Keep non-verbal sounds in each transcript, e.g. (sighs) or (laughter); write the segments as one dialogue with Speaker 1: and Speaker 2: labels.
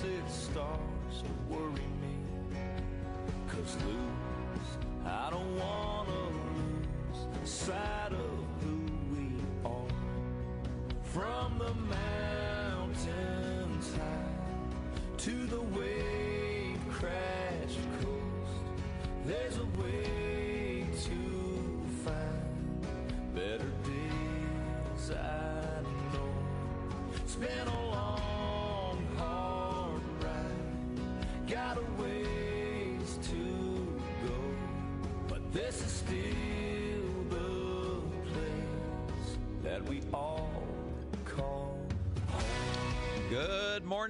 Speaker 1: starts to worry me. Cause lose, I don't wanna lose sight of who we are. From the mountains high to the wave crashed coast, there's a way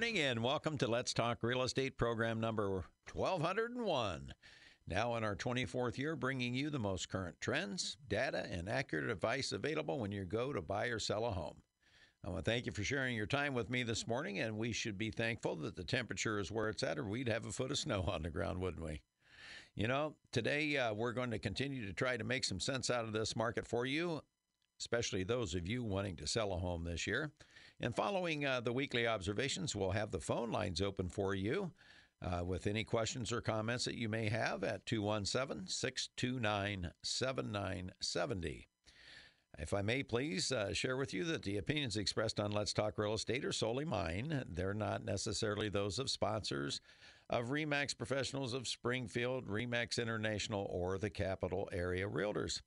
Speaker 2: morning and welcome to Let's Talk Real Estate program number 1201. Now in our 24th year, bringing you the most current trends, data, and accurate advice available when you go to buy or sell a home. I want to thank you for sharing your time with me this morning, and we should be thankful that the temperature is where it's at, or we'd have a foot of snow (laughs) on the ground, wouldn't we? You know, today uh, we're going to continue to try to make some sense out of this market for you, especially those of you wanting to sell a home this year. And following uh, the weekly observations, we'll have the phone lines open for you uh, with any questions or comments that you may have at 217 629 7970. If I may please uh, share with you that the opinions expressed on Let's Talk Real Estate are solely mine. They're not necessarily those of sponsors of REMAX Professionals of Springfield, REMAX International, or the Capital Area Realtors.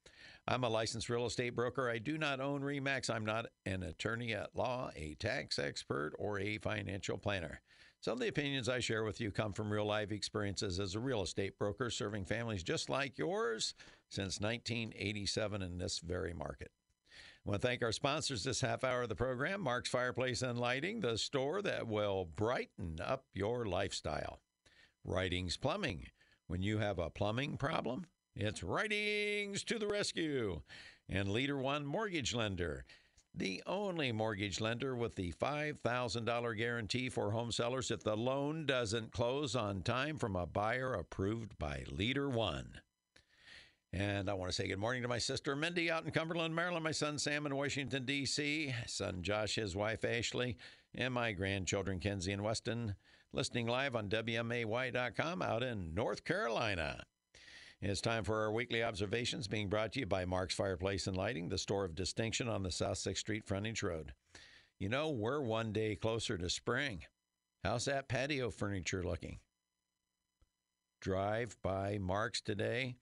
Speaker 2: I'm a licensed real estate broker. I do not own REMAX. I'm not an attorney at law, a tax expert, or a financial planner. Some of the opinions I share with you come from real life experiences as a real estate broker serving families just like yours since 1987 in this very market. I want to thank our sponsors this half hour of the program Mark's Fireplace and Lighting, the store that will brighten up your lifestyle. Writings Plumbing. When you have a plumbing problem, it's Writings to the rescue. And Leader One Mortgage Lender, the only mortgage lender with the $5,000 guarantee for home sellers if the loan doesn't close on time from a buyer approved by Leader One. And I want to say good morning to my sister Mindy out in Cumberland, Maryland, my son Sam in Washington, D.C., son Josh, his wife Ashley, and my grandchildren Kenzie and Weston, listening live on WMAY.com out in North Carolina. It's time for our weekly observations being brought to you by Mark's Fireplace and Lighting, the store of distinction on the South 6th Street frontage road. You know, we're one day closer to spring. How's that patio furniture looking? Drive by Mark's today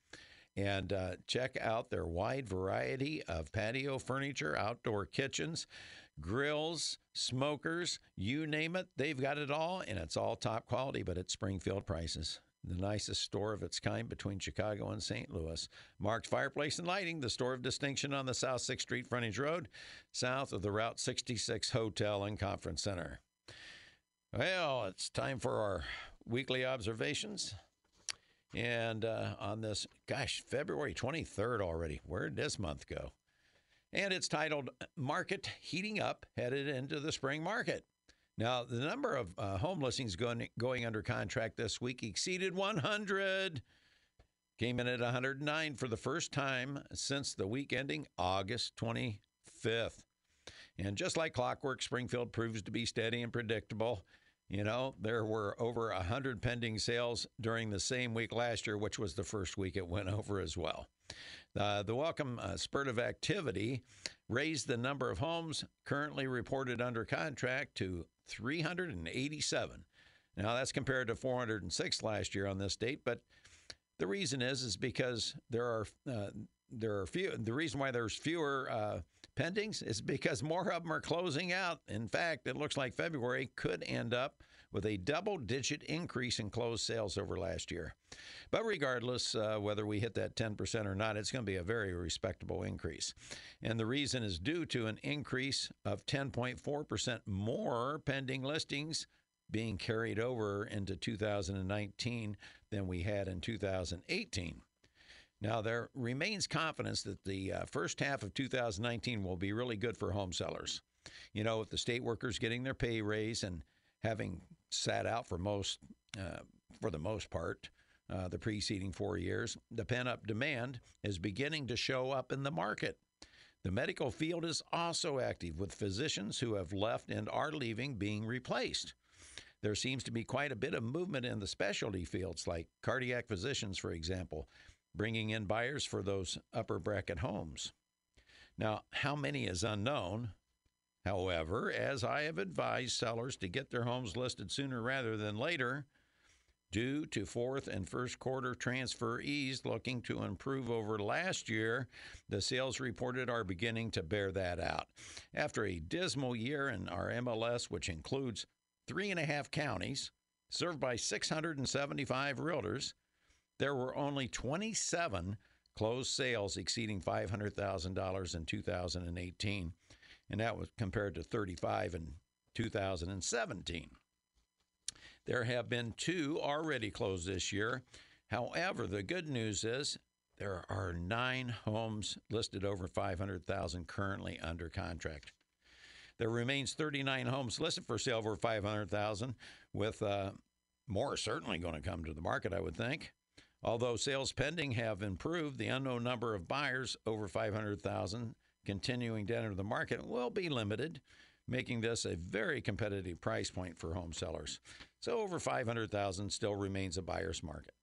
Speaker 2: and uh, check out their wide variety of patio furniture, outdoor kitchens, grills, smokers, you name it. They've got it all, and it's all top quality, but at Springfield prices. The nicest store of its kind between Chicago and St. Louis. Mark's Fireplace and Lighting, the store of distinction on the South 6th Street frontage road, south of the Route 66 Hotel and Conference Center. Well, it's time for our weekly observations. And uh, on this, gosh, February 23rd already. Where did this month go? And it's titled Market Heating Up Headed into the Spring Market. Now, the number of uh, home listings going, going under contract this week exceeded 100. Came in at 109 for the first time since the week ending August 25th. And just like clockwork, Springfield proves to be steady and predictable. You know, there were over 100 pending sales during the same week last year, which was the first week it went (laughs) over as well. Uh, the welcome uh, spurt of activity raised the number of homes currently reported under contract to 387. Now that's compared to 406 last year on this date, but the reason is is because there are uh, there are few. The reason why there's fewer uh, pendings is because more of them are closing out. In fact, it looks like February could end up with a double digit increase in closed sales over last year. But regardless uh, whether we hit that 10% or not, it's going to be a very respectable increase. And the reason is due to an increase of 10.4% more pending listings being carried over into 2019 than we had in 2018. Now, there remains confidence that the uh, first half of 2019 will be really good for home sellers. You know, with the state workers getting their pay raise and having sat out for most, uh, for the most part, uh, the preceding four years, the pent up demand is beginning to show up in the market. The medical field is also active, with physicians who have left and are leaving being replaced. there seems to be quite a bit of movement in the specialty fields, like cardiac physicians, for example, bringing in buyers for those upper bracket homes. Now, how many is unknown. However, as I have advised sellers to get their homes listed sooner rather than later, due to fourth and first quarter transferees looking to improve over last year, the sales reported are beginning to bear that out. After a dismal year in our MLS, which includes three and a half counties served by 675 realtors, there were only 27 closed sales exceeding $500,000 in 2018, and that was compared to 35 in 2017. There have been two already closed this year. However, the good news is there are nine homes listed over 500,000 currently under contract. There remains 39 homes listed for sale over 500,000, with uh, more certainly going to come to the market, I would think. Although sales pending have improved, the unknown number of buyers over 500,000 continuing to enter the market will be limited, making this a very competitive price point for home sellers. So over 500,000 still remains a buyer's market.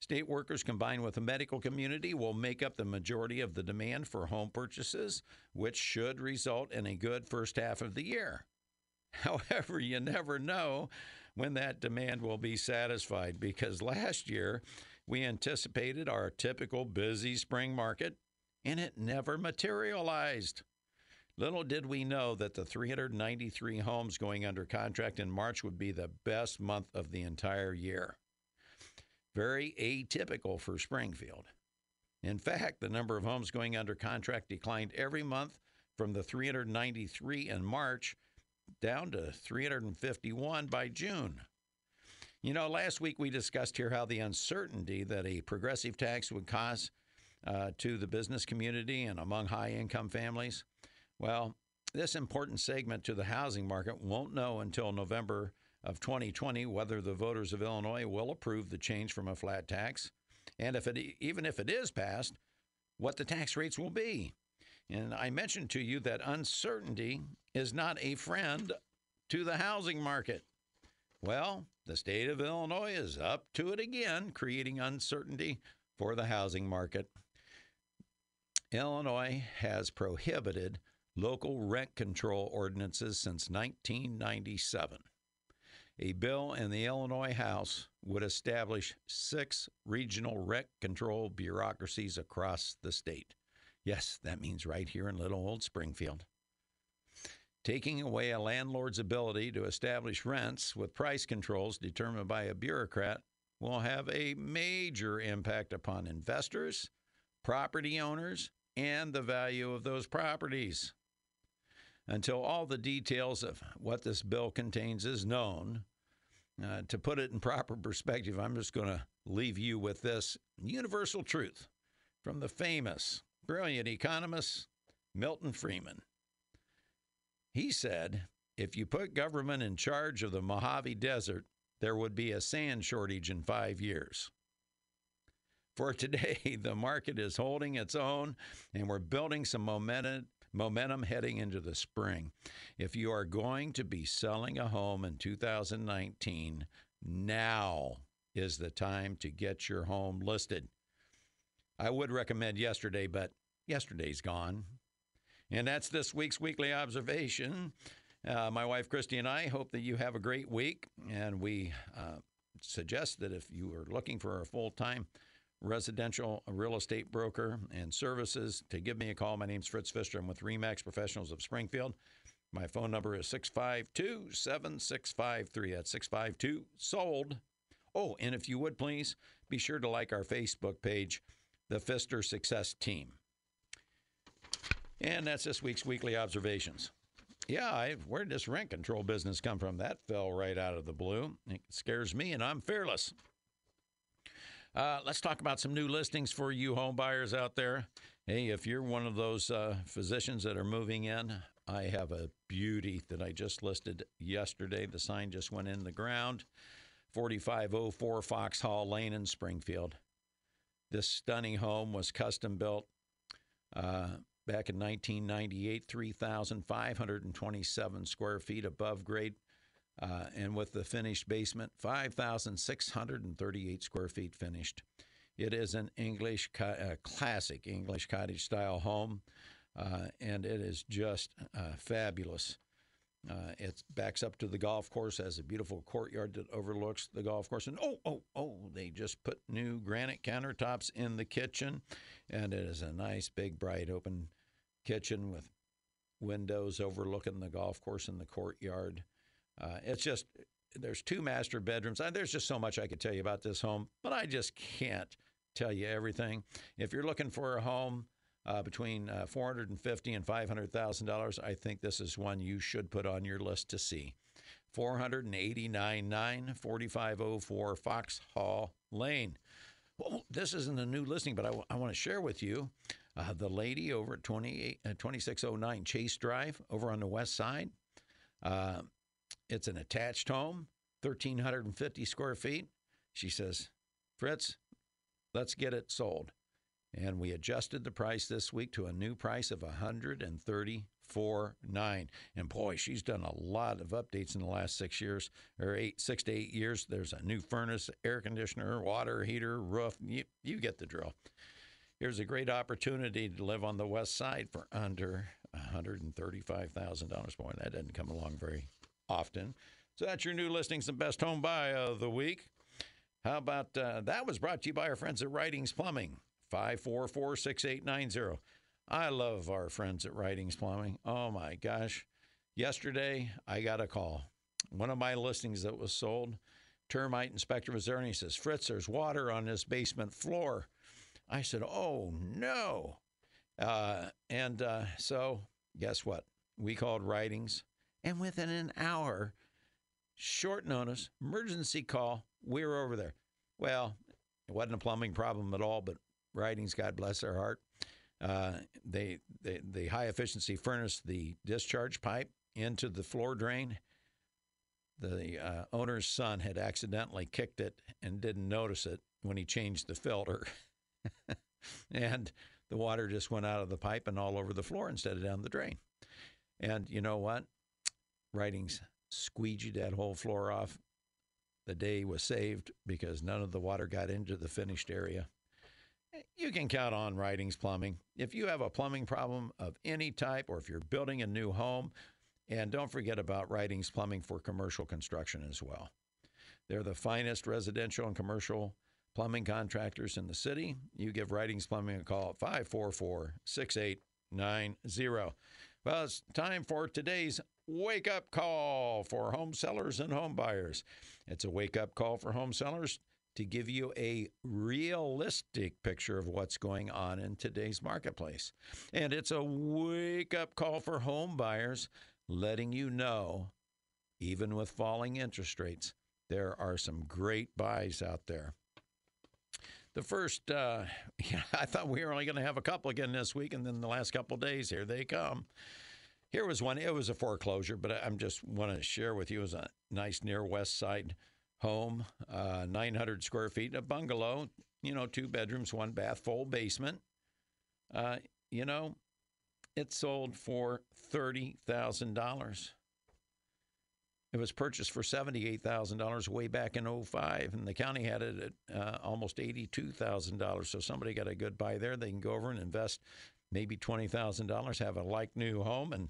Speaker 2: State workers combined with the medical community will make up the majority of the demand for home purchases, which should result in a good first half of the year. (laughs) However, you never know when that demand will be satisfied because last year we anticipated our typical busy spring market and it never materialized. Little did we know that the 393 homes going under contract in March would be the best month of the entire year. Very atypical for Springfield. In fact, the number of homes going under contract declined every month from the 393 in March down to 351 by June. You know, last week we discussed here how the uncertainty that a progressive tax would cause uh, to the business community and among high income families. Well, this important segment to the housing market won't know until November of 2020 whether the voters of Illinois will approve the change from a flat tax, and if it even if it is passed, what the tax rates will be. And I mentioned to you that uncertainty is not a friend to the housing market. Well, the state of Illinois is up to it again, creating uncertainty for the housing market. Illinois has prohibited local rent control ordinances since 1997. A bill in the Illinois House would establish six regional rent control bureaucracies across the state. Yes, that means right here in little old Springfield. Taking away a landlord's ability to establish rents with price controls determined by a bureaucrat will have a major impact upon investors, property owners, and the value of those properties. Until all the details of what this bill contains is known, uh, to put it in proper perspective, I'm just going to leave you with this universal truth from the famous, brilliant economist Milton Friedman. He said, if you put government in charge of the Mojave Desert, there would be a sand shortage in five years. For today, (laughs) the market is holding its own, and we're building some momentum, momentum heading into the spring. If you are going to be selling a home in 2019, now is the time to get your home listed. I would recommend yesterday, but yesterday's gone. And that's this week's weekly observation. Uh, my wife Christy and I hope that you have a great week, and we uh, suggest that if you are looking for a full time residential real estate broker and services to give me a call. My name's Fritz Pfister. I'm with REMAX Professionals of Springfield. My phone number is 652 7653. That's 652 sold. Oh, and if you would please be sure to like our Facebook page, The Pfister Success Team. And that's this week's weekly observations. Yeah, I, where did this rent control business come from? That fell right out of the blue. It scares me, and I'm fearless. Uh, let's talk about some new listings for you home buyers out there. Hey, if you're one of those uh, physicians that are moving in, I have a beauty that I just listed yesterday. The sign just went in the ground 4504 Foxhall Lane in Springfield. This stunning home was custom built uh, back in 1998, 3,527 square feet above grade uh, and with the finished basement, 5,638 square feet finished. It is an English, uh, classic English cottage style home, uh, and it is just uh, fabulous. Uh, it backs up to the golf course, has a beautiful courtyard that overlooks the golf course. And oh, oh, oh, they just put new granite countertops in the kitchen. And it is a nice, big, bright, open kitchen with windows overlooking the golf course and the courtyard. Uh, it's just, there's two master bedrooms. There's just so much I could tell you about this home, but I just can't tell you everything. If you're looking for a home, uh, between uh, 450 and 500 thousand dollars. I think this is one you should put on your list to see. 489.9 4504 Foxhall Lane. Well, this isn't a new listing, but I, w- I want to share with you uh, the lady over at 28, uh, 2609 Chase Drive over on the west side. Uh, it's an attached home, 1,350 square feet. She says, Fritz, let's get it sold and we adjusted the price this week to a new price of 134.9 and boy she's done a lot of updates in the last six years or eight six to eight years there's a new furnace air conditioner water heater roof you, you get the drill here's a great opportunity to live on the west side for under $135000 boy that doesn't come along very often so that's your new listings and best home buy of the week how about uh, that was brought to you by our friends at Writings Plumbing. 544 6890. I love our friends at Writings Plumbing. Oh my gosh. Yesterday, I got a call. One of my listings that was sold, termite inspector was there and he says, Fritz, there's water on this basement floor. I said, Oh no. Uh, and uh, so, guess what? We called Writings, and within an hour, short notice, emergency call, we were over there. Well, it wasn't a plumbing problem at all, but writings, God bless their heart. Uh, they, they, the high efficiency furnace the discharge pipe into the floor drain. The uh, owner's son had accidentally kicked it and didn't notice it when he changed the filter. (laughs) and the water just went out of the pipe and all over the floor instead of down the drain. And you know what? Writings squeegeed that whole floor off. The day was saved because none of the water got into the finished area you can count on Writings Plumbing. If you have a plumbing problem of any type, or if you're building a new home, and don't forget about Writings Plumbing for commercial construction as well. They're the finest residential and commercial plumbing contractors in the city. You give Writings Plumbing a call at 544 6890. Well, it's time for today's wake up call for home sellers and home buyers. It's a wake up call for home sellers to give you a realistic picture of what's going on in today's marketplace. And it's a wake up call for home buyers, letting you know, even with falling interest rates, there are some great buys out there. The first, uh, (laughs) yeah, I thought we were only going to have a couple again this week, and then the last couple days, here they come. Here was one. It was a foreclosure, but I'm just want to share with you. It was a nice near West Side home, uh, 900 square feet, a bungalow, you know, two bedrooms, one bath, full basement. Uh, you know, it sold for $30,000. It was purchased for $78,000 way back in 05, and the county had it at uh, almost $82,000. So somebody got a good buy there. They can go over and invest maybe $20,000, have a like new home, and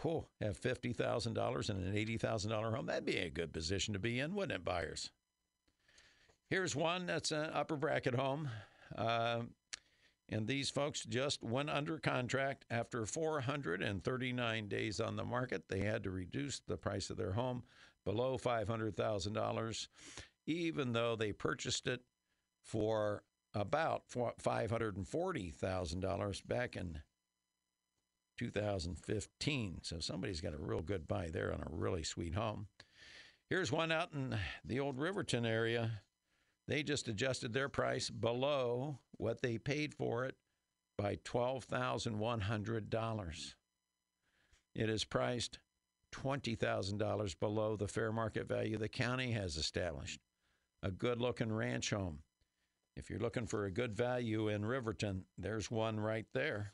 Speaker 2: whew, have $50,000 in an $80,000 home, that'd be a good position to be in, wouldn't it, buyers? Here's one that's an upper bracket home. Uh, and these folks just went under contract after 439 days on the market. They had to reduce the price of their home below $500,000, even though they purchased it for about $540,000 back in 2015. So somebody's got a real good buy there on a really sweet home. Here's one out in the old Riverton area. They just adjusted their price below what they paid for it by $12,100. It is priced $20,000 below the fair market value the county has established. A good looking ranch home. If you're looking for a good value in Riverton, there's one right there.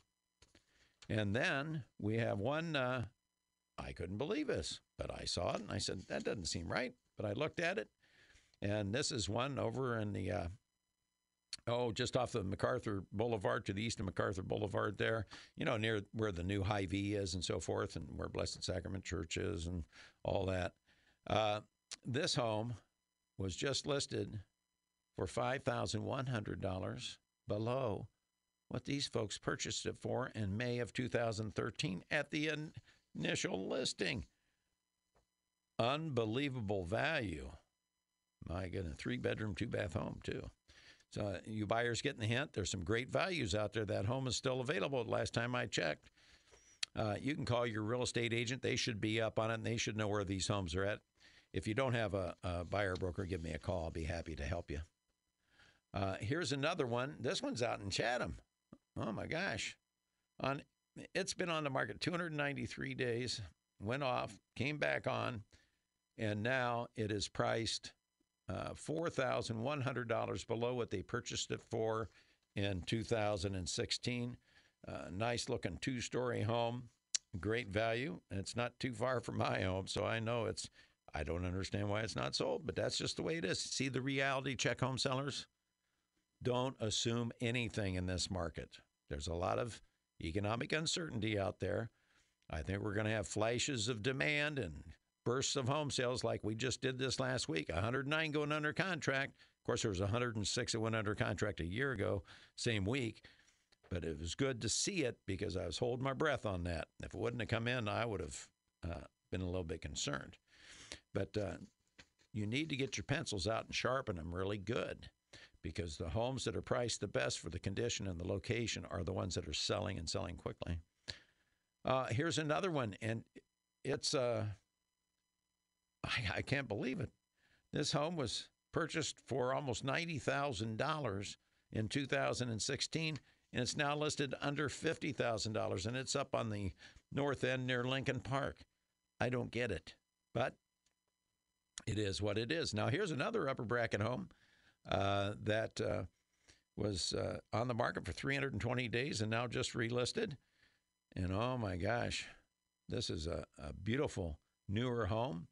Speaker 2: And then we have one uh, I couldn't believe this, but I saw it and I said, that doesn't seem right. But I looked at it, and this is one over in the, uh, oh, just off the MacArthur Boulevard to the east of MacArthur Boulevard there, you know, near where the new Hy-Vee is and so forth, and where Blessed Sacrament Church is and all that. Uh, this home was just listed for $5,100 below what these folks purchased it for in May of 2013 at the initial listing. Unbelievable value. My goodness, three bedroom, two bath home, too. So, uh, you buyers getting the hint. There's some great values out there. That home is still available. Last time I checked, uh, you can call your real estate agent. They should be up on it and they should know where these homes are at. If you don't have a, a buyer broker, give me a call. I'll be happy to help you. Uh, here's another one. This one's out in Chatham. Oh my gosh. On it's been on the market 293 days, went off, came back on, and now it is priced uh, $4,100 below what they purchased it for in 2016. Uh, nice looking two story home, great value. And it's not too far from my home, so I know it's, I don't understand why it's not sold, but that's just the way it is. See the reality, check home sellers? Don't assume anything in this market. There's a lot of economic uncertainty out there. I think we're going to have flashes of demand and bursts of home sales like we just did this last week 109 going under contract. Of course, there was 106 that went under contract a year ago, same week. But it was good to see it because I was holding my breath on that. If it wouldn't have come in, I would have uh, been a little bit concerned. But uh, you need to get your pencils out and sharpen them really good because the homes that are priced the best for the condition and the location are the ones that are selling and selling quickly. Uh, here's another one, and it's uh, I, I can't believe it. This home was purchased for almost ninety thousand dollars in 2016, and it's now listed under fifty thousand dollars, and it's up on the north end near Lincoln Park. I don't get it, but it is what it is. Now here's another upper bracket home uh, that uh, was uh, on the market for 320 days and now just relisted. And oh my gosh, this is a, a beautiful newer home,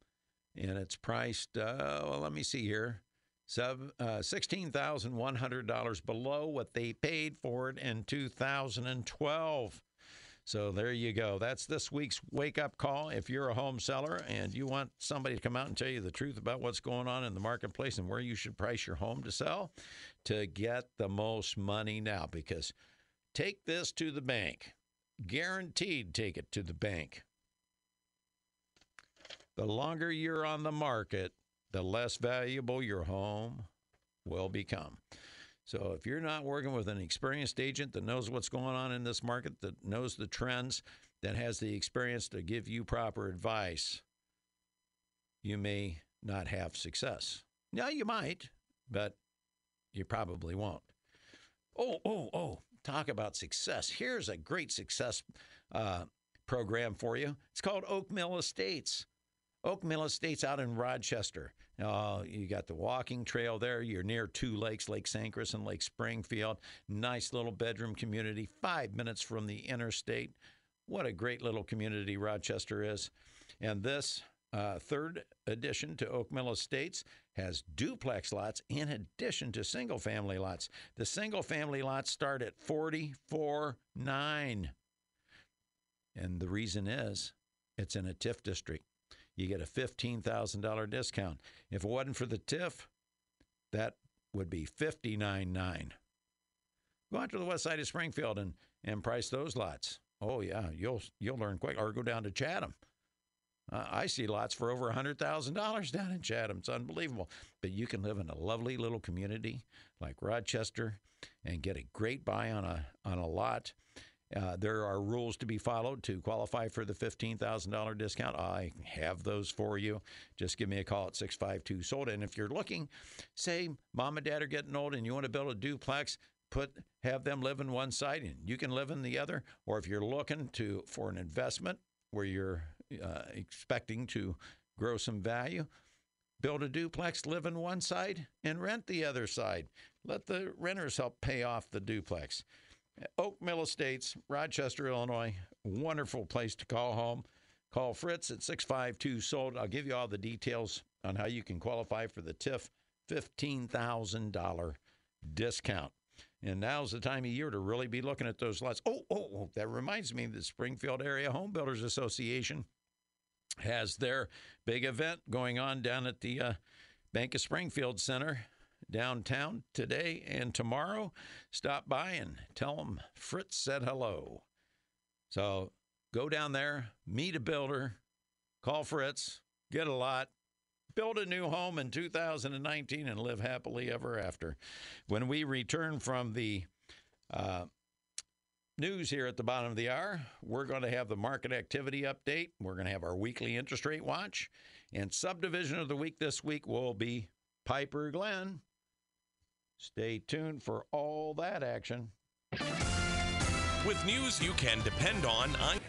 Speaker 2: and it's priced. Uh, well, let me see here. Sub, uh, $16,100 below what they paid for it in 2012. So there you go. That's this week's wake up call. If you're a home seller and you want somebody to come out and tell you the truth about what's going on in the marketplace and where you should price your home to sell to get the most money now, because take this to the bank. Guaranteed take it to the bank. The longer you're on the market, the less valuable your home will become. So if you're not working with an experienced agent that knows what's going on in this market, that knows the trends, that has the experience to give you proper advice, you may not have success. Now you might, but you probably won't. Oh, oh, oh, talk about success. Here's a great success uh, program for you. It's called Oak Mill Estates. Oak Mill Estates out in Rochester. Uh, you got the walking trail there. You're near two lakes, Lake Sangchris and Lake Springfield. Nice little bedroom community, five minutes from the interstate. What a great little community Rochester is. And this uh, third addition to Oak Mill Estates has duplex lots in addition to single family lots. The single family lots start at 44.9. And the reason is it's in a TIF district you get a $15,000 discount. If it wasn't for the TIF, that would be $59.9. Go out to the west side of Springfield and, and price those lots. Oh yeah, you'll you'll learn quick. Or go down to Chatham. Uh, I see lots for over $100,000 down in Chatham. It's unbelievable. But you can live in a lovely little community like Rochester and get a great buy on a on a lot uh, there are rules to be followed to qualify for the $15,000 discount. I have those for you. Just give me a call at 652 sold. And if you're looking, say mom and dad are getting old and you want to build a duplex, put have them live in one side and you can live in the other. Or if you're looking to for an investment where you're uh, expecting to grow some value, build a duplex, live in one side, and rent the other side. Let the renters help pay off the duplex. Oak Mill Estates, Rochester, Illinois. Wonderful place to call home. Call Fritz at 652 sold. I'll give you all the details on how you can qualify for the TIF $15,000 discount. And now's the time of year to really be looking at those lots. Oh, oh, oh, that reminds me the Springfield Area Home Builders Association has their big event going on down at the uh, Bank of Springfield Center downtown today and tomorrow. Stop by and tell them Fritz said hello. So go down there, meet a builder, call Fritz, get a lot, build a new home in 2019, and live happily ever after. When we return from the uh, news here at the bottom of the hour, we're going to have the market activity update. We're going to have our weekly interest rate watch. And subdivision of the week this week will be Piper Glen. Stay tuned for all that action.
Speaker 3: With news you can depend on, I'm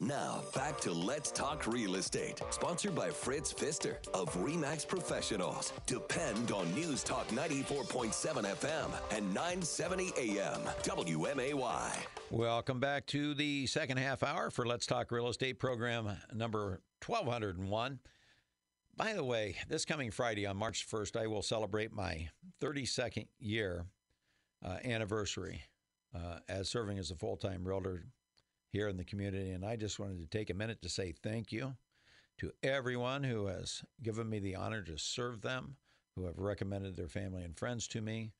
Speaker 4: Now, back to Let's Talk Real Estate, sponsored by Fritz Pfister of REMAX Professionals. Depend on News Talk 94.7 FM and 970 AM, WMAY.
Speaker 2: Welcome back to the second half hour for Let's Talk Real Estate program number 1201. By the way, this coming Friday on March 1st, I will celebrate my 32nd year uh, anniversary uh, as serving as a full time realtor here in the community. And I just wanted to take a minute to say thank you to everyone who has given me the honor to serve them, who have recommended their family and friends to me,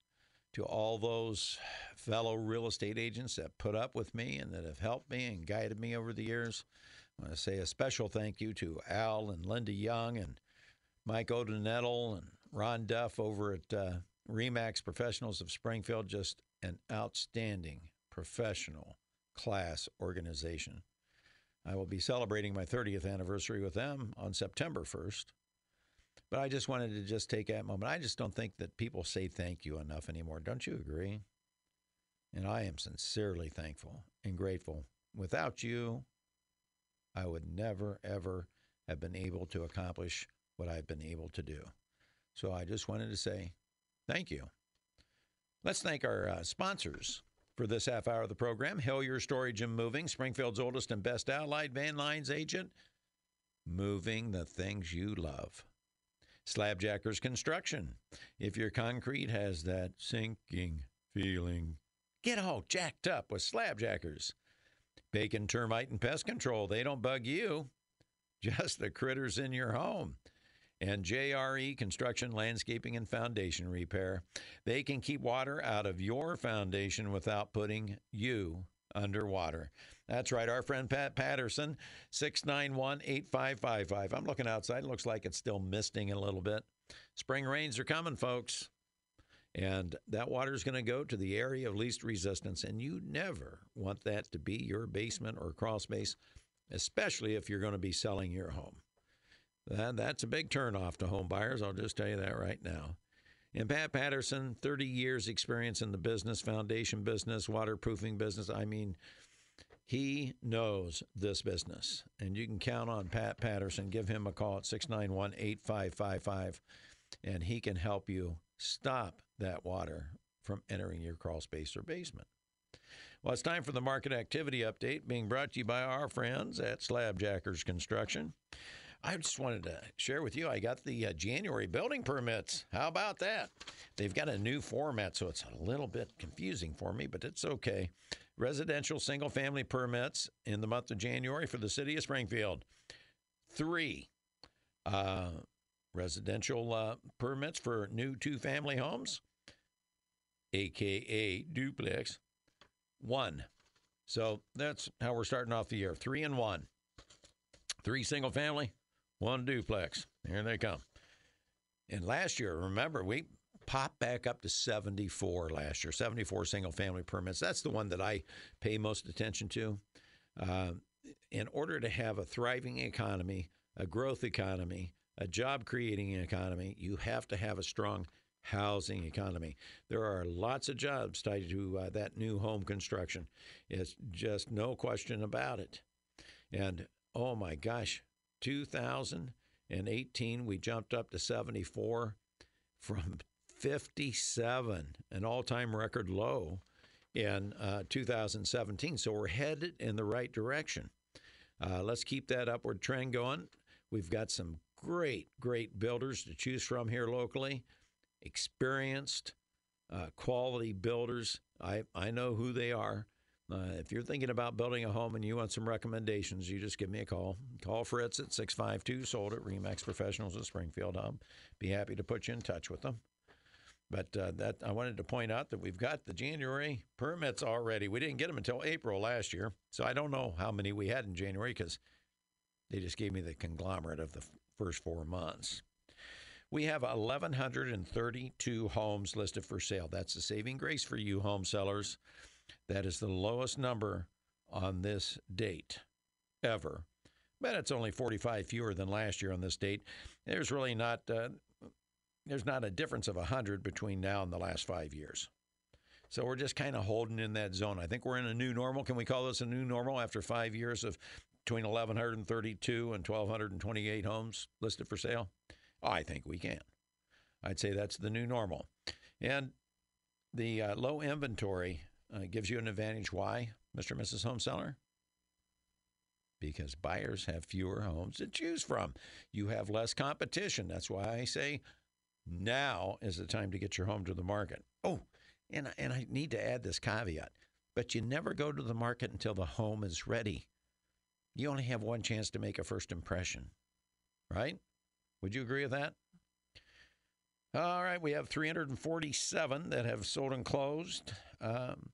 Speaker 2: to all those fellow real estate agents that put up with me and that have helped me and guided me over the years. I want to say a special thank you to Al and Linda Young and Mike Odenettle and Ron Duff over at uh, Remax Professionals of Springfield. Just an outstanding professional class organization. I will be celebrating my 30th anniversary with them on September 1st. But I just wanted to just take that moment. I just don't think that people say thank you enough anymore. Don't you agree? And I am sincerely thankful and grateful. Without you, I would never, ever have been able to accomplish what I've been able to do. So I just wanted to say thank you. Let's thank our uh, sponsors for this half hour of the program Hillier Storage and Moving, Springfield's oldest and best allied van lines agent, moving the things you love. Slabjackers Construction. If your concrete has that sinking feeling, get all jacked up with Slabjackers. Bacon Termite and Pest Control. They don't bug you, (laughs) just the critters in your home. And JRE Construction, Landscaping, and Foundation Repair. They can keep water out of your foundation without putting you underwater. That's right, our friend Pat Patterson, 691 8555. I'm looking outside. It looks like it's still misting a little bit. Spring rains are coming, folks. And that water is going to go to the area of least resistance. And you never want that to be your basement or crawl space, especially if you're going to be selling your home. That, that's a big turnoff to home buyers. I'll just tell you that right now. And Pat Patterson, 30 years experience in the business, foundation business, waterproofing business. I mean, he knows this business. And you can count on Pat Patterson. Give him a call at 691 8555, and he can help you stop that water from entering your crawl space or basement. Well, it's time for the market activity update being brought to you by our friends at Slabjackers Construction. I just wanted to share with you. I got the uh, January building permits. How about that? They've got a new format, so it's a little bit confusing for me, but it's okay. Residential single family permits in the month of January for the city of Springfield. Three uh, residential uh, permits for new two family homes, aka duplex. One. So that's how we're starting off the year. Three and one. Three single family, one duplex. Here they come. And last year, remember, we popped back up to 74 last year, 74 single family permits. That's the one that I pay most attention to. Uh, in order to have a thriving economy, a growth economy, a job creating economy, you have to have a strong housing economy. There are lots of jobs tied to uh, that new home construction. It's just no question about it. And oh my gosh, 2018, we jumped up to 74 from 57, an all time record low in uh, 2017. So we're headed in the right direction. Uh, let's keep that upward trend going. We've got some great, great builders to choose from here locally, experienced, uh, quality builders. I, I know who they are. Uh, if you're thinking about building a home and you want some recommendations, you just give me a call. Call Fritz at 652 sold at Remax Professionals in Springfield. I'll be happy to put you in touch with them. But uh, that I wanted to point out that we've got the January permits already. We didn't get them until April last year, so I don't know how many we had in January because they just gave me the conglomerate of the first four months. We have 1,132 homes listed for sale. That's a saving grace for you home sellers. That is the lowest number on this date ever. But it's only 45 fewer than last year on this date. There's really not uh, there's not a difference of 100 between now and the last 5 years. So we're just kind of holding in that zone. I think we're in a new normal. Can we call this a new normal after 5 years of between 1132 and 1228 homes listed for sale? I think we can. I'd say that's the new normal. And the uh, low inventory uh, gives you an advantage. Why, Mr. and Mrs. Home Seller? Because buyers have fewer homes to choose from. You have less competition. That's why I say now is the time to get your home to the market. Oh, and, and I need to add this caveat, but you never go to the market until the home is ready. You only have one chance to make a first impression, right? Would you agree with that? All right, we have 347 that have sold and closed. Um,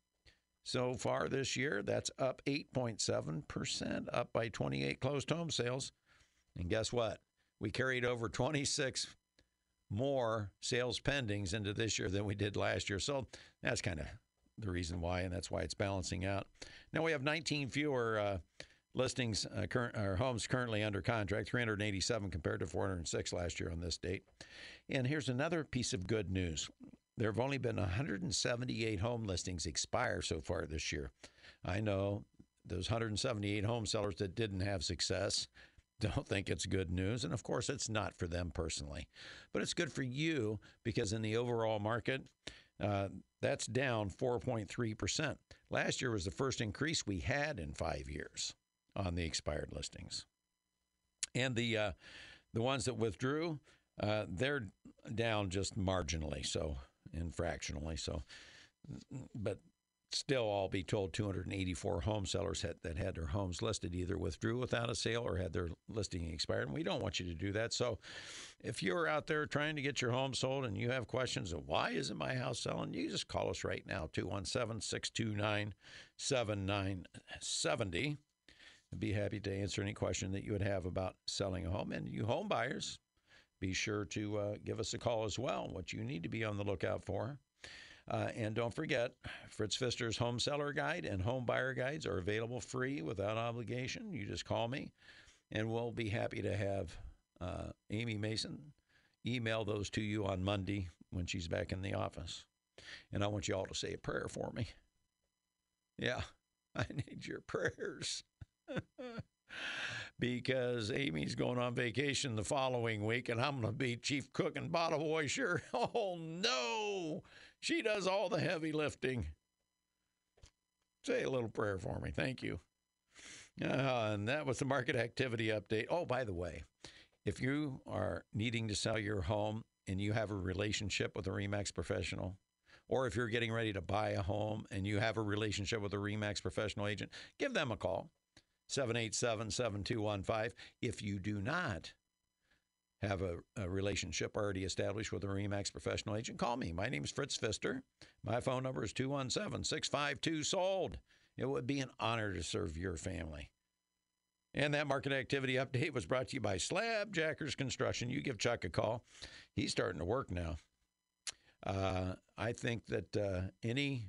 Speaker 2: so far this year, that's up 8.7%, up by 28 closed home sales. And guess what? We carried over 26 more sales pendings into this year than we did last year. So that's kind of the reason why, and that's why it's balancing out. Now we have 19 fewer uh, listings, uh, current homes currently under contract, 387 compared to 406 last year on this date. And here's another piece of good news. There have only been 178 home listings expire so far this year. I know those 178 home sellers that didn't have success don't think it's good news. And of course, it's not for them personally, but it's good for you because in the overall market, uh, that's down 4.3%. Last year was the first increase we had in five years on the expired listings. And the, uh, the ones that withdrew, uh, they're down just marginally, so and fractionally. So, but still, I'll be told 284 home sellers had, that had their homes listed either withdrew without a sale or had their listing expired. And we don't want you to do that. So, if you're out there trying to get your home sold and you have questions of why isn't my house selling, you just call us right now 217 629 7970. I'd be happy to answer any question that you would have about selling a home. And you home buyers, be sure to uh, give us a call as well, what you need to be on the lookout for. Uh, and don't forget, Fritz Pfister's Home Seller Guide and Home Buyer Guides are available free without obligation. You just call me, and we'll be happy to have uh, Amy Mason email those to you on Monday when she's back in the office. And I want you all to say a prayer for me. Yeah, (laughs) I need your prayers. (laughs) because Amy's going on vacation the following week and I'm going to be chief cook and bottle washer. (laughs) Oh no, she does all the heavy lifting. Say a little prayer for me. Thank you. Uh, and that was the market activity update. Oh, by the way, if you are needing to sell your home and you have a relationship with a REMAX professional, or if you're getting ready to buy a home and you have a relationship with a REMAX professional agent, give them a call. 787 7215. If you do not have a, a, relationship already established with a REMAX professional agent, call me. My name is Fritz Pfister. My phone number is 217 652 SOLD. It would be an honor to serve your family. And that market activity update was brought to you by Slab Jackers Construction. You give Chuck a call. He's starting to work now. Uh, I think that uh, any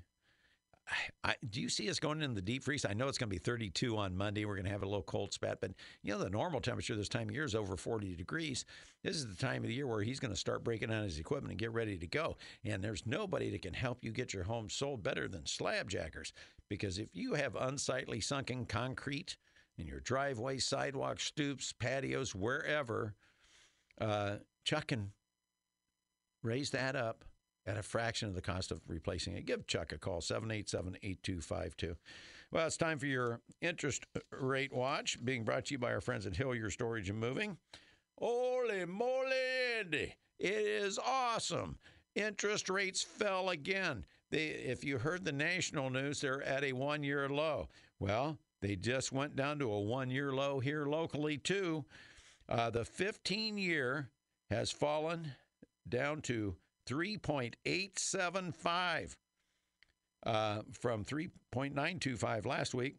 Speaker 2: I, do you see us going in the deep freeze? I know it's going to be 32 on Monday. We're going to have a little cold spat, but you know the normal temperature this time of year is over 40 degrees. This is the time of the year where he's going to start breaking down his equipment and get ready to go. And there's nobody that can help you get your home sold better than slab jackers, because if you have unsightly sunken concrete in your driveway, sidewalks, stoops, patios, wherever, uh, Chuck can raise that up at a fraction of the cost of replacing it. Give Chuck a call, 787 8252. Well, it's time for your interest rate watch, being brought to you by our friends at Hillier Storage and Moving. Holy moly! It is awesome. Interest rates fell again. They, if you heard the national news, they're at a one year low. Well, they just went down to a one year low here locally, too. Uh, the 15 year has fallen down to 3.875 uh, from 3.925 last week.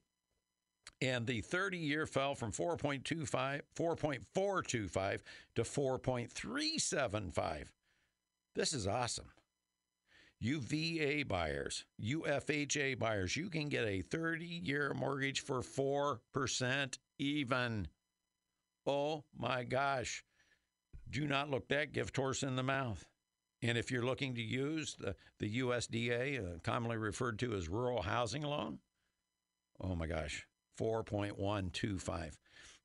Speaker 2: And the 30 year fell from 4.25, 4.425 to 4.375. This is awesome. you VA buyers, you FHA buyers, you can get a 30 year mortgage for 4% even. Oh my gosh. Do not look that gift horse in the mouth. And if you're looking to use the, the USDA, uh, commonly referred to as rural housing loan, oh my gosh, 4.125.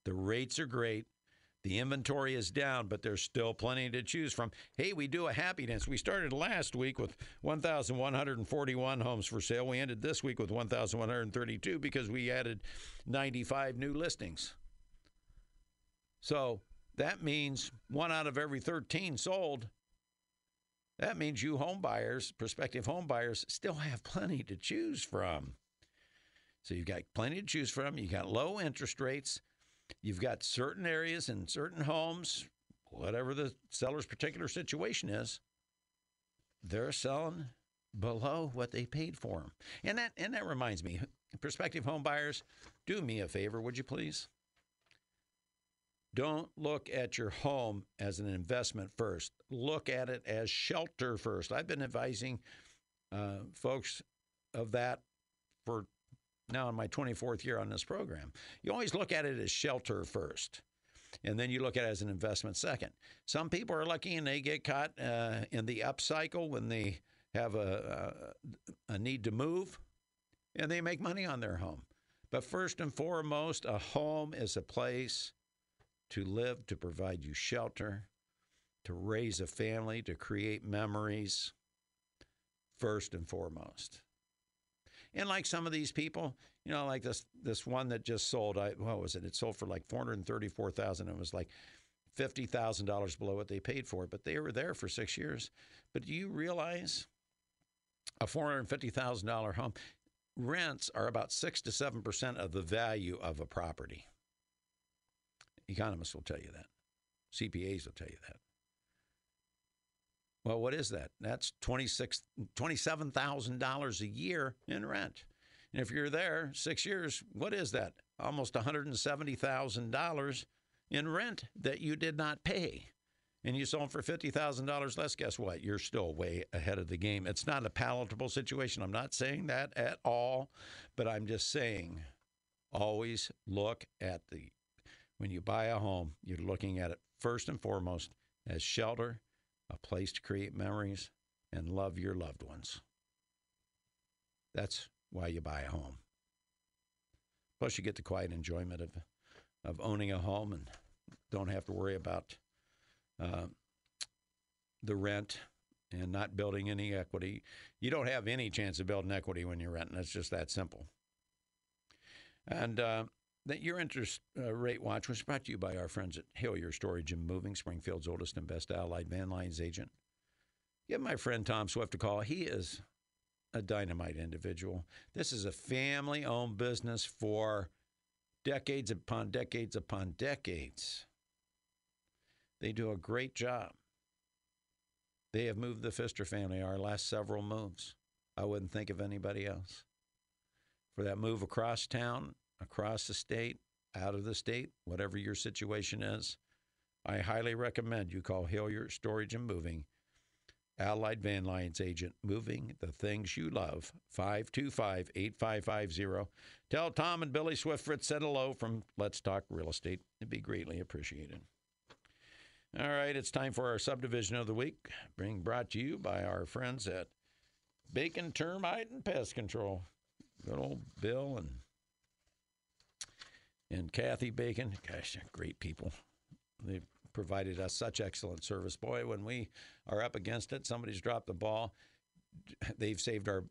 Speaker 2: The rates are great. The inventory is down, but there's still plenty to choose from. Hey, we do a happiness. We started last week with 1,141 homes for sale. We ended this week with 1,132 because we added 95 new listings. So that means one out of every 13 sold. That means you home buyers, prospective home buyers, still have plenty to choose from. So you've got plenty to choose from. You've got low interest rates. You've got certain areas and certain homes, whatever the seller's particular situation is, they're selling below what they paid for them. And that and that reminds me, prospective home buyers, do me a favor, would you please? Don't look at your home as an investment first. Look at it as shelter first. I've been advising uh, folks of that for now in my 24th year on this program. You always look at it as shelter first, and then you look at it as an investment second. Some people are lucky and they get caught uh, in the up cycle when they have a, a, a need to move and they make money on their home. But first and foremost, a home is a place to live, to provide you shelter, to raise a family, to create memories, first and foremost. And like some of these people, you know, like this this one that just sold, I what was it? It sold for like four hundred thirty four thousand. It was like fifty thousand dollars below what they paid for it, but they were there for six years. But do you realize a four hundred fifty thousand dollar home rents are about six to seven percent of the value of a property. Economists will tell you that. CPAs will tell you that. Well, what is that? That's $26, $27,000 a year in rent. And if you're there six years, what is that? Almost $170,000 in rent that you did not pay. And you sold for $50,000 less. Guess what? You're still way ahead of the game. It's not a palatable situation. I'm not saying that at all, but I'm just saying always look at the when you buy a home, you're looking at it first and foremost as shelter, a place to create memories, and love your loved ones. That's why you buy a home. Plus, you get the quiet enjoyment of, of owning a home and don't have to worry about uh, the rent and not building any equity. You don't have any chance of building equity when you're renting. It's just that simple. And uh, that your interest uh, rate watch was brought to you by our friends at Hillier Storage and Moving, Springfield's oldest and best allied van lines agent. Give my friend Tom Swift a call. He is a dynamite individual. This is a family owned business for decades upon decades upon decades. They do a great job. They have moved the Pfister family our last several moves. I wouldn't think of anybody else. For that move across town, across the state, out of the state, whatever your situation is, I highly recommend you call Hillier Storage and Moving, Allied Van Lines agent, moving the things you love, 525 8550. Tell Tom and Billy Swift Fritz said hello from Let's Talk Real Estate. It'd be greatly appreciated. All right, it's time for our subdivision of the week, being brought to you by our friends at Bacon Termite and Pest Control. Good old Bill and and Kathy Bacon. Gosh, great people. They've provided us such excellent service. Boy, when we are up against it, somebody's dropped the ball. They've saved our,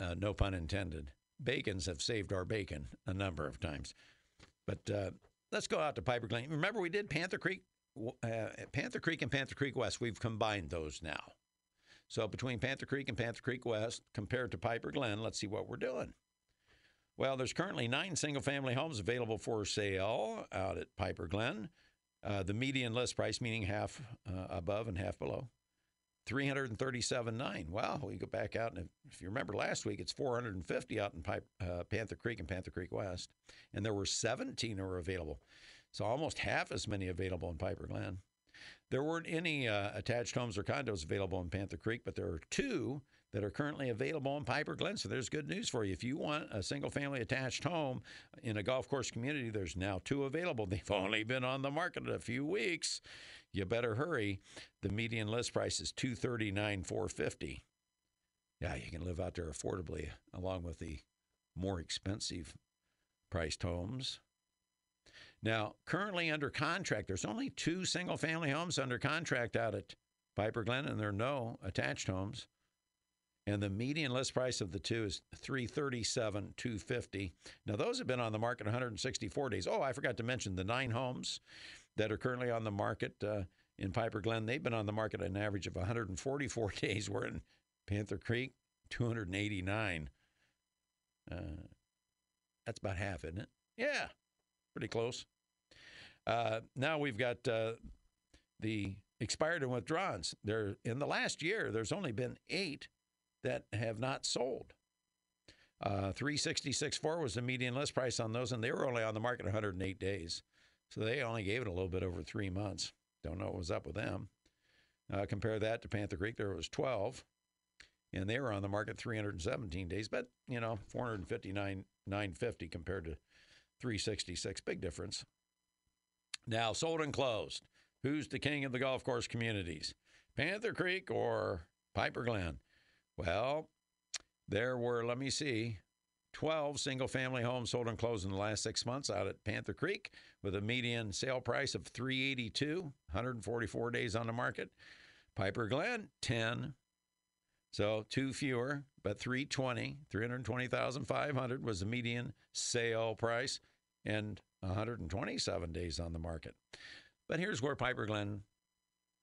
Speaker 2: uh, no pun intended, bacons have saved our bacon a number of times. But uh, let's go out to Piper Glen. Remember, we did Panther Creek, uh, Panther Creek and Panther Creek West. We've combined those now. So between Panther Creek and Panther Creek West, compared to Piper Glen, let's see what we're doing. Well, there's currently nine single family homes available for sale out at Piper Glen. Uh, the median list price, meaning half uh, above and half below, 337.9. Wow, we go back out, and if you remember last week, it's 450 out in Pipe, uh, Panther Creek and Panther Creek West, and there were 17 that were available. So almost half as many available in Piper Glen. There weren't any uh, attached homes or condos available in Panther Creek, but there are two that are currently available in Piper Glen. So there's good news for you. If you want a single family attached home in a golf course community, there's now two available. (laughs) They've only been on the market a few weeks. You better hurry. The median list price is two thirty nine four fifty. Yeah, you can live out there affordably along with the more expensive priced homes. Now, currently under contract, there's only two single family homes under contract out at Piper Glen, and there are no attached homes. And the median list price of the two is 337 250 Now, those have been on the market 164 days. Oh, I forgot to mention the nine homes that are currently on the market uh, in Piper Glen. They've been on the market an average of 144 (laughs) days. We're in Panther Creek, 289. Uh, that's about half, isn't it? Yeah, pretty close. Uh, now we've got uh, the expired and withdrawns. There in the last year, there's only been eight that have not sold. Uh, 366.4 was the median list price on those, and they were only on the market 108 days. So they only gave it a little bit over three months. Don't know what was up with them. Uh, compare that to Panther Creek, there was 12, and they were on the market 317 days, but you know, 459 950 compared to 366. Big difference. Now, sold and closed. Who's the king of the golf course communities? Panther Creek or Piper Glen? Well, there were, let me see, 12 single family homes sold and closed in the last six months out at Panther Creek with a median sale price of 382, 144 days on the market. Piper Glen, 10. So two fewer, but 320, 320,500 was the median sale price and 127 days on the market. But here's where Piper Glen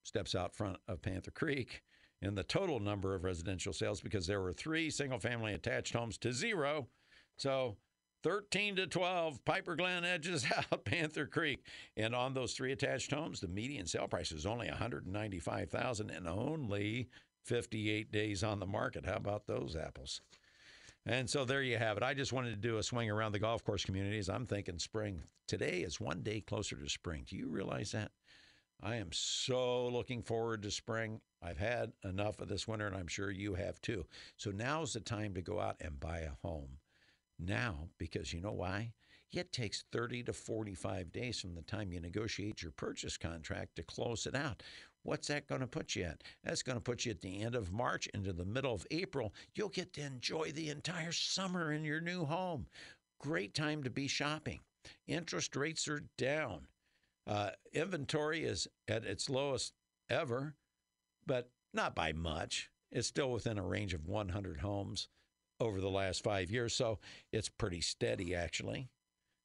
Speaker 2: steps out front of Panther Creek in the total number of residential sales because there were three single family attached homes to zero. So 13 to 12, Piper Glen edges (laughs) out Panther Creek. And on those three attached homes, the median sale price is only 195,000 and only 58 days on the market. How about those apples? And so there you have it. I just wanted to do a swing around the golf course communities. I'm thinking spring. Today is one day closer to spring. Do you realize that? I am so looking forward to spring. I've had enough of this winter, and I'm sure you have too. So now's the time to go out and buy a home. Now, because you know why? It takes 30 to 45 days from the time you negotiate your purchase contract to close it out. What's that going to put you at? That's going to put you at the end of March into the middle of April. You'll get to enjoy the entire summer in your new home. Great time to be shopping. Interest rates are down. Uh, inventory is at its lowest ever, but not by much. It's still within a range of 100 homes over the last five years. So it's pretty steady, actually.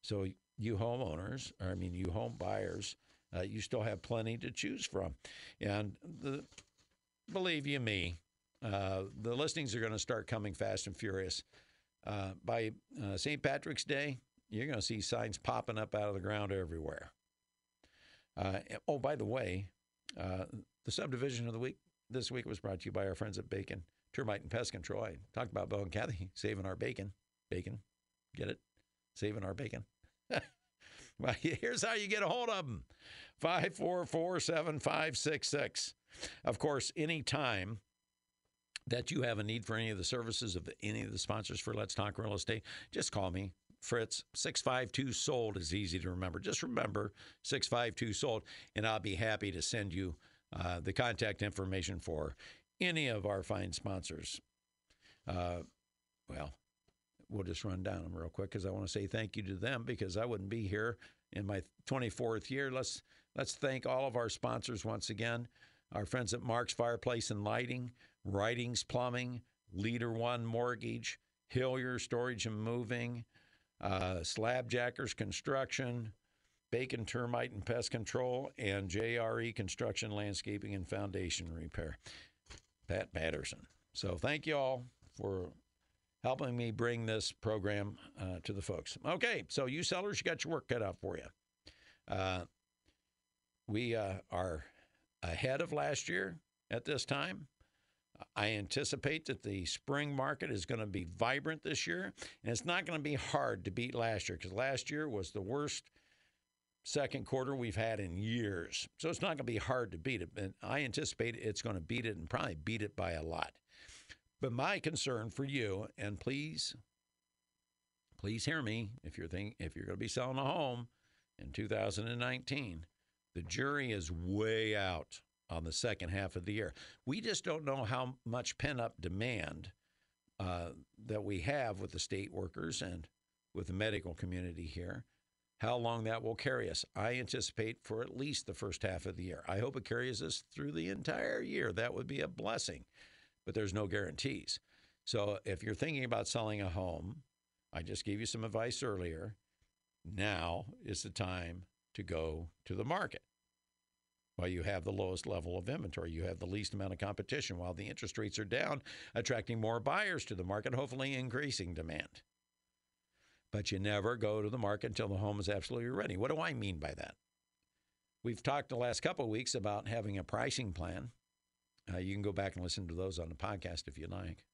Speaker 2: So you homeowners, or I mean, you home buyers, uh, you still have plenty to choose from. And the, believe you me, uh, the listings are going to start coming fast and furious. Uh, by uh, St. Patrick's Day, you're going to see signs popping up out of the ground everywhere. Uh, oh, by the way, uh, the subdivision of the week this week was brought to you by our friends at Bacon Termite and Pest Control. I talked about Bo and Kathy saving our bacon. Bacon, get it? Saving our bacon. (laughs) well, (laughs) here's how you get a hold of them 544 7566. Of course, any time that you have a need for any of the services of any of the sponsors for Let's Talk Real Estate, just call me. Fritz, 652 sold is easy to remember. Just remember 652 sold, and I'll be happy to send you uh, the contact information for any of our fine sponsors. Uh, well, we'll just run down them real quick because I want to say thank you to them because I wouldn't be here in my 24th year. Let's let's thank all of our sponsors once again. Our friends at Mark's Fireplace and Lighting, Writings Plumbing, Leader One Mortgage, Hillier Storage and Moving, uh, Slabjackers Construction, Bacon Termite and Pest Control, and JRE Construction, Landscaping, and Foundation Repair. Pat Patterson. So thank you all for helping me bring this program uh, to the folks. Okay, so you sellers, you got your work cut out for you. Uh, we uh, are ahead of last year at this time. I anticipate that the spring market is going to be vibrant this year, and it's not going to be hard to beat last year because last year was the worst second quarter we've had in years. So it's not going to be hard to beat it. And I anticipate it's going to beat it and probably beat it by a lot. But my concern for you, and please, please hear me if you're think, if you're going to be selling a home in 2019, the jury is way out on the second half of the year. We just don't know how much pent up demand uh, that we have with the state workers and with the medical community here. How long that will carry us. I anticipate for at least the first half of the year. I hope it carries us through the entire year. That would be a blessing, but there's no guarantees. So if you're thinking about selling a home, I just gave you some advice earlier. Now is the time to go to the market. While you have the lowest level of inventory, you have the least amount of competition, while the interest rates are down, attracting more buyers to the market, hopefully increasing demand. But you never go to the market until the home is absolutely ready. What do I mean by that? We've talked the last couple of weeks about having a pricing plan. Uh, you can go back and listen to those on the podcast if you like.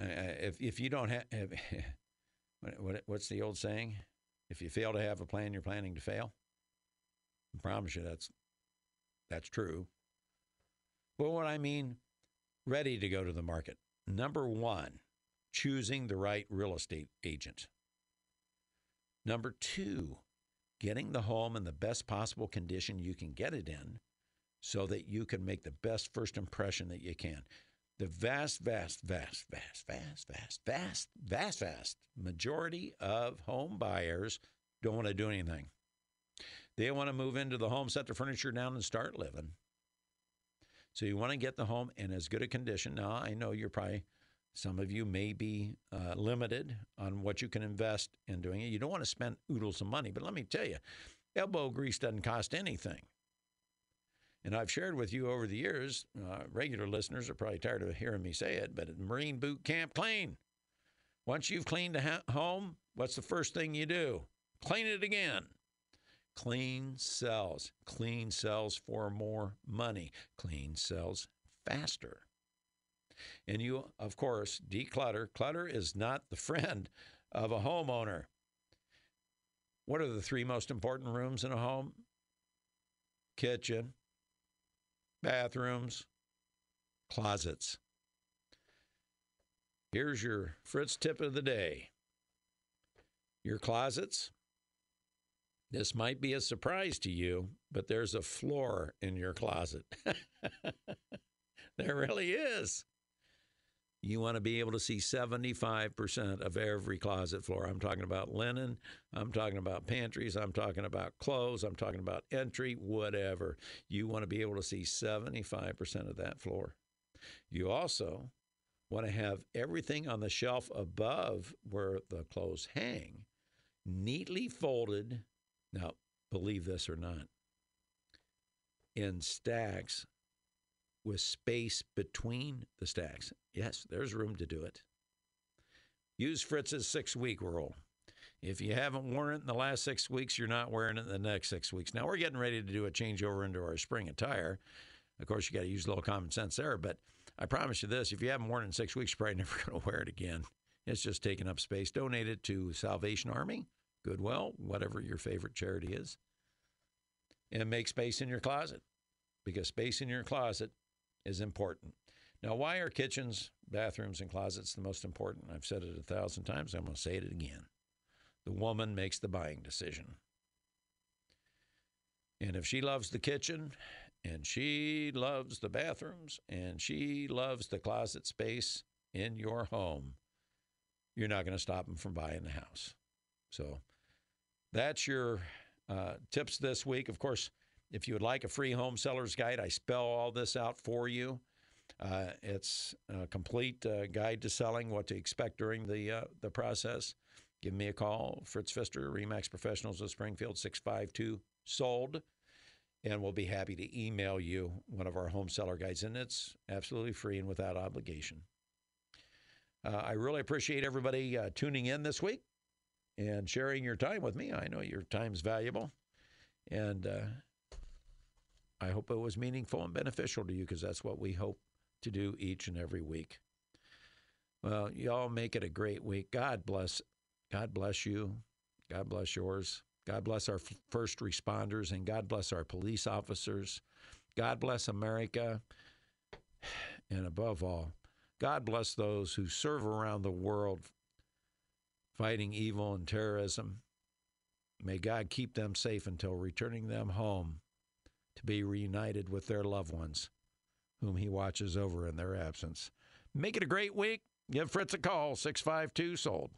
Speaker 2: Uh, if if you don't have, (laughs) what, what, what's the old saying? If you fail to have a plan, you're planning to fail. I promise you that's that's true. But what I mean, ready to go to the market. Number one, choosing the right real estate agent. Number two, getting the home in the best possible condition you can get it in so that you can make the best first impression that you can. The vast, vast, vast, vast, vast, vast, vast, vast, vast majority of home buyers don't want to do anything. They want to move into the home, set the furniture down, and start living. So you want to get the home in as good a condition. Now, I know you're probably, some of you may be uh, limited on what you can invest in doing it. You don't want to spend oodles of money, but let me tell you, elbow grease doesn't cost anything. And I've shared with you over the years, uh, regular listeners are probably tired of hearing me say it, but at Marine Boot Camp Clean. Once you've cleaned a ha- home, what's the first thing you do? Clean it again. Clean sells. Clean sells for more money. Clean sells faster. And you, of course, declutter. Clutter is not the (laughs) friend of a homeowner. What are the three most important rooms in a home? Kitchen, bathrooms, closets. Here's your Fritz tip of the day. Your closets this might be a surprise to you, but there's a floor in your closet. (laughs) there really is. You want to be able to see 75% of every closet floor. I'm talking about linen, I'm talking about pantries, I'm talking about clothes, I'm talking about entry, whatever. You want to be able to see 75% of that floor. You also want to have everything on the shelf above where the clothes hang neatly folded now, believe this or not, in stacks with space between the stacks. Yes, there's room to do it. Use Fritz's six week rule. If you haven't worn it in the last six weeks, you're not wearing it in the next six weeks. Now, we're getting ready to do a changeover into our spring attire. Of course, you got to use a little common sense there, but I promise you this if you haven't worn it in six weeks, you're probably (laughs) never going to wear it again. It's just taking up space. Donate it to Salvation Army Goodwill, whatever your favorite charity is, and make space in your closet because space in your closet is important. Now, why are kitchens, bathrooms, and closets the most important? I've said it a thousand times. I'm going to say it again. The woman makes the buying decision. And if she loves the kitchen and she loves the bathrooms and she loves the closet space in your home, you're not going to stop them from buying the house. So that's your uh, tips this week. Of course, if you would like a free home seller's guide, I spell all this out for you. Uh, it's a complete uh, guide to selling, what to expect during the uh, the process. Give me a call, Fritz Pfister, Remax Professionals of Springfield, 652 sold. And we'll be happy to email you one of our home seller guides. And it's absolutely free and without obligation. Uh, I really appreciate everybody uh, tuning in this week and sharing your time with me. I know your time's valuable. And uh, I hope it was meaningful and beneficial to you because that's what we hope to do each and every week. Well, y'all make it a great week. God bless. God bless you. God bless yours. God bless our first responders and God bless our police officers. God bless America. (sighs) And above all, God bless those who serve around the world fighting evil and terrorism. May God keep them safe until returning them home to be reunited with their loved ones, whom He watches over in their absence. Make it a great week. Give Fritz a call, 652 sold.